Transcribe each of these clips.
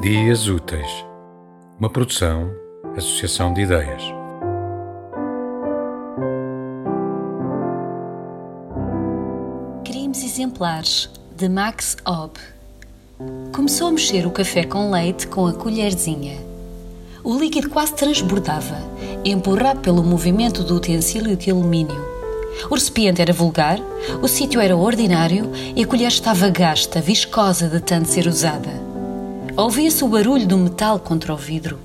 Dias Úteis, uma produção, associação de ideias. Crimes exemplares de Max Ob. Começou a mexer o café com leite com a colherzinha. O líquido quase transbordava, empurrado pelo movimento do utensílio de alumínio. O recipiente era vulgar, o sítio era ordinário e a colher estava gasta, viscosa de tanto ser usada. Ouvia-se o barulho do metal contra o vidro.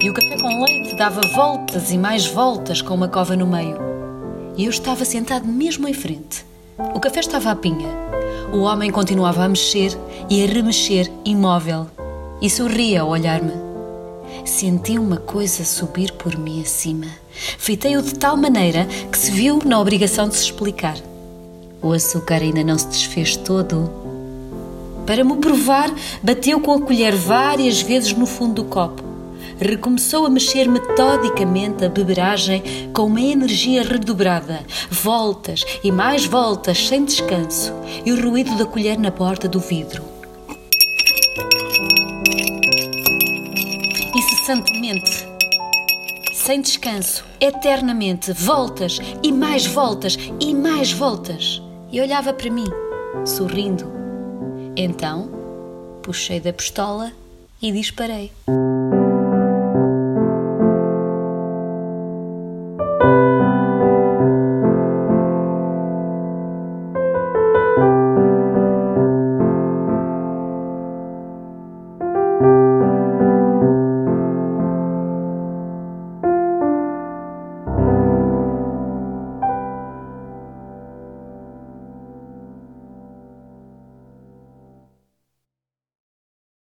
E o café com leite dava voltas e mais voltas com uma cova no meio. E eu estava sentado mesmo em frente. O café estava à pinha. O homem continuava a mexer e a remexer, imóvel, e sorria ao olhar-me. Senti uma coisa subir por mim acima. Fitei-o de tal maneira que se viu na obrigação de se explicar. O açúcar ainda não se desfez todo. Para me provar, bateu com a colher várias vezes no fundo do copo. Recomeçou a mexer metodicamente a beberagem com uma energia redobrada, voltas e mais voltas sem descanso, e o ruído da colher na porta do vidro. Incessantemente, sem descanso, eternamente, voltas e mais voltas e mais voltas. E olhava para mim, sorrindo. Então, puxei da pistola e disparei.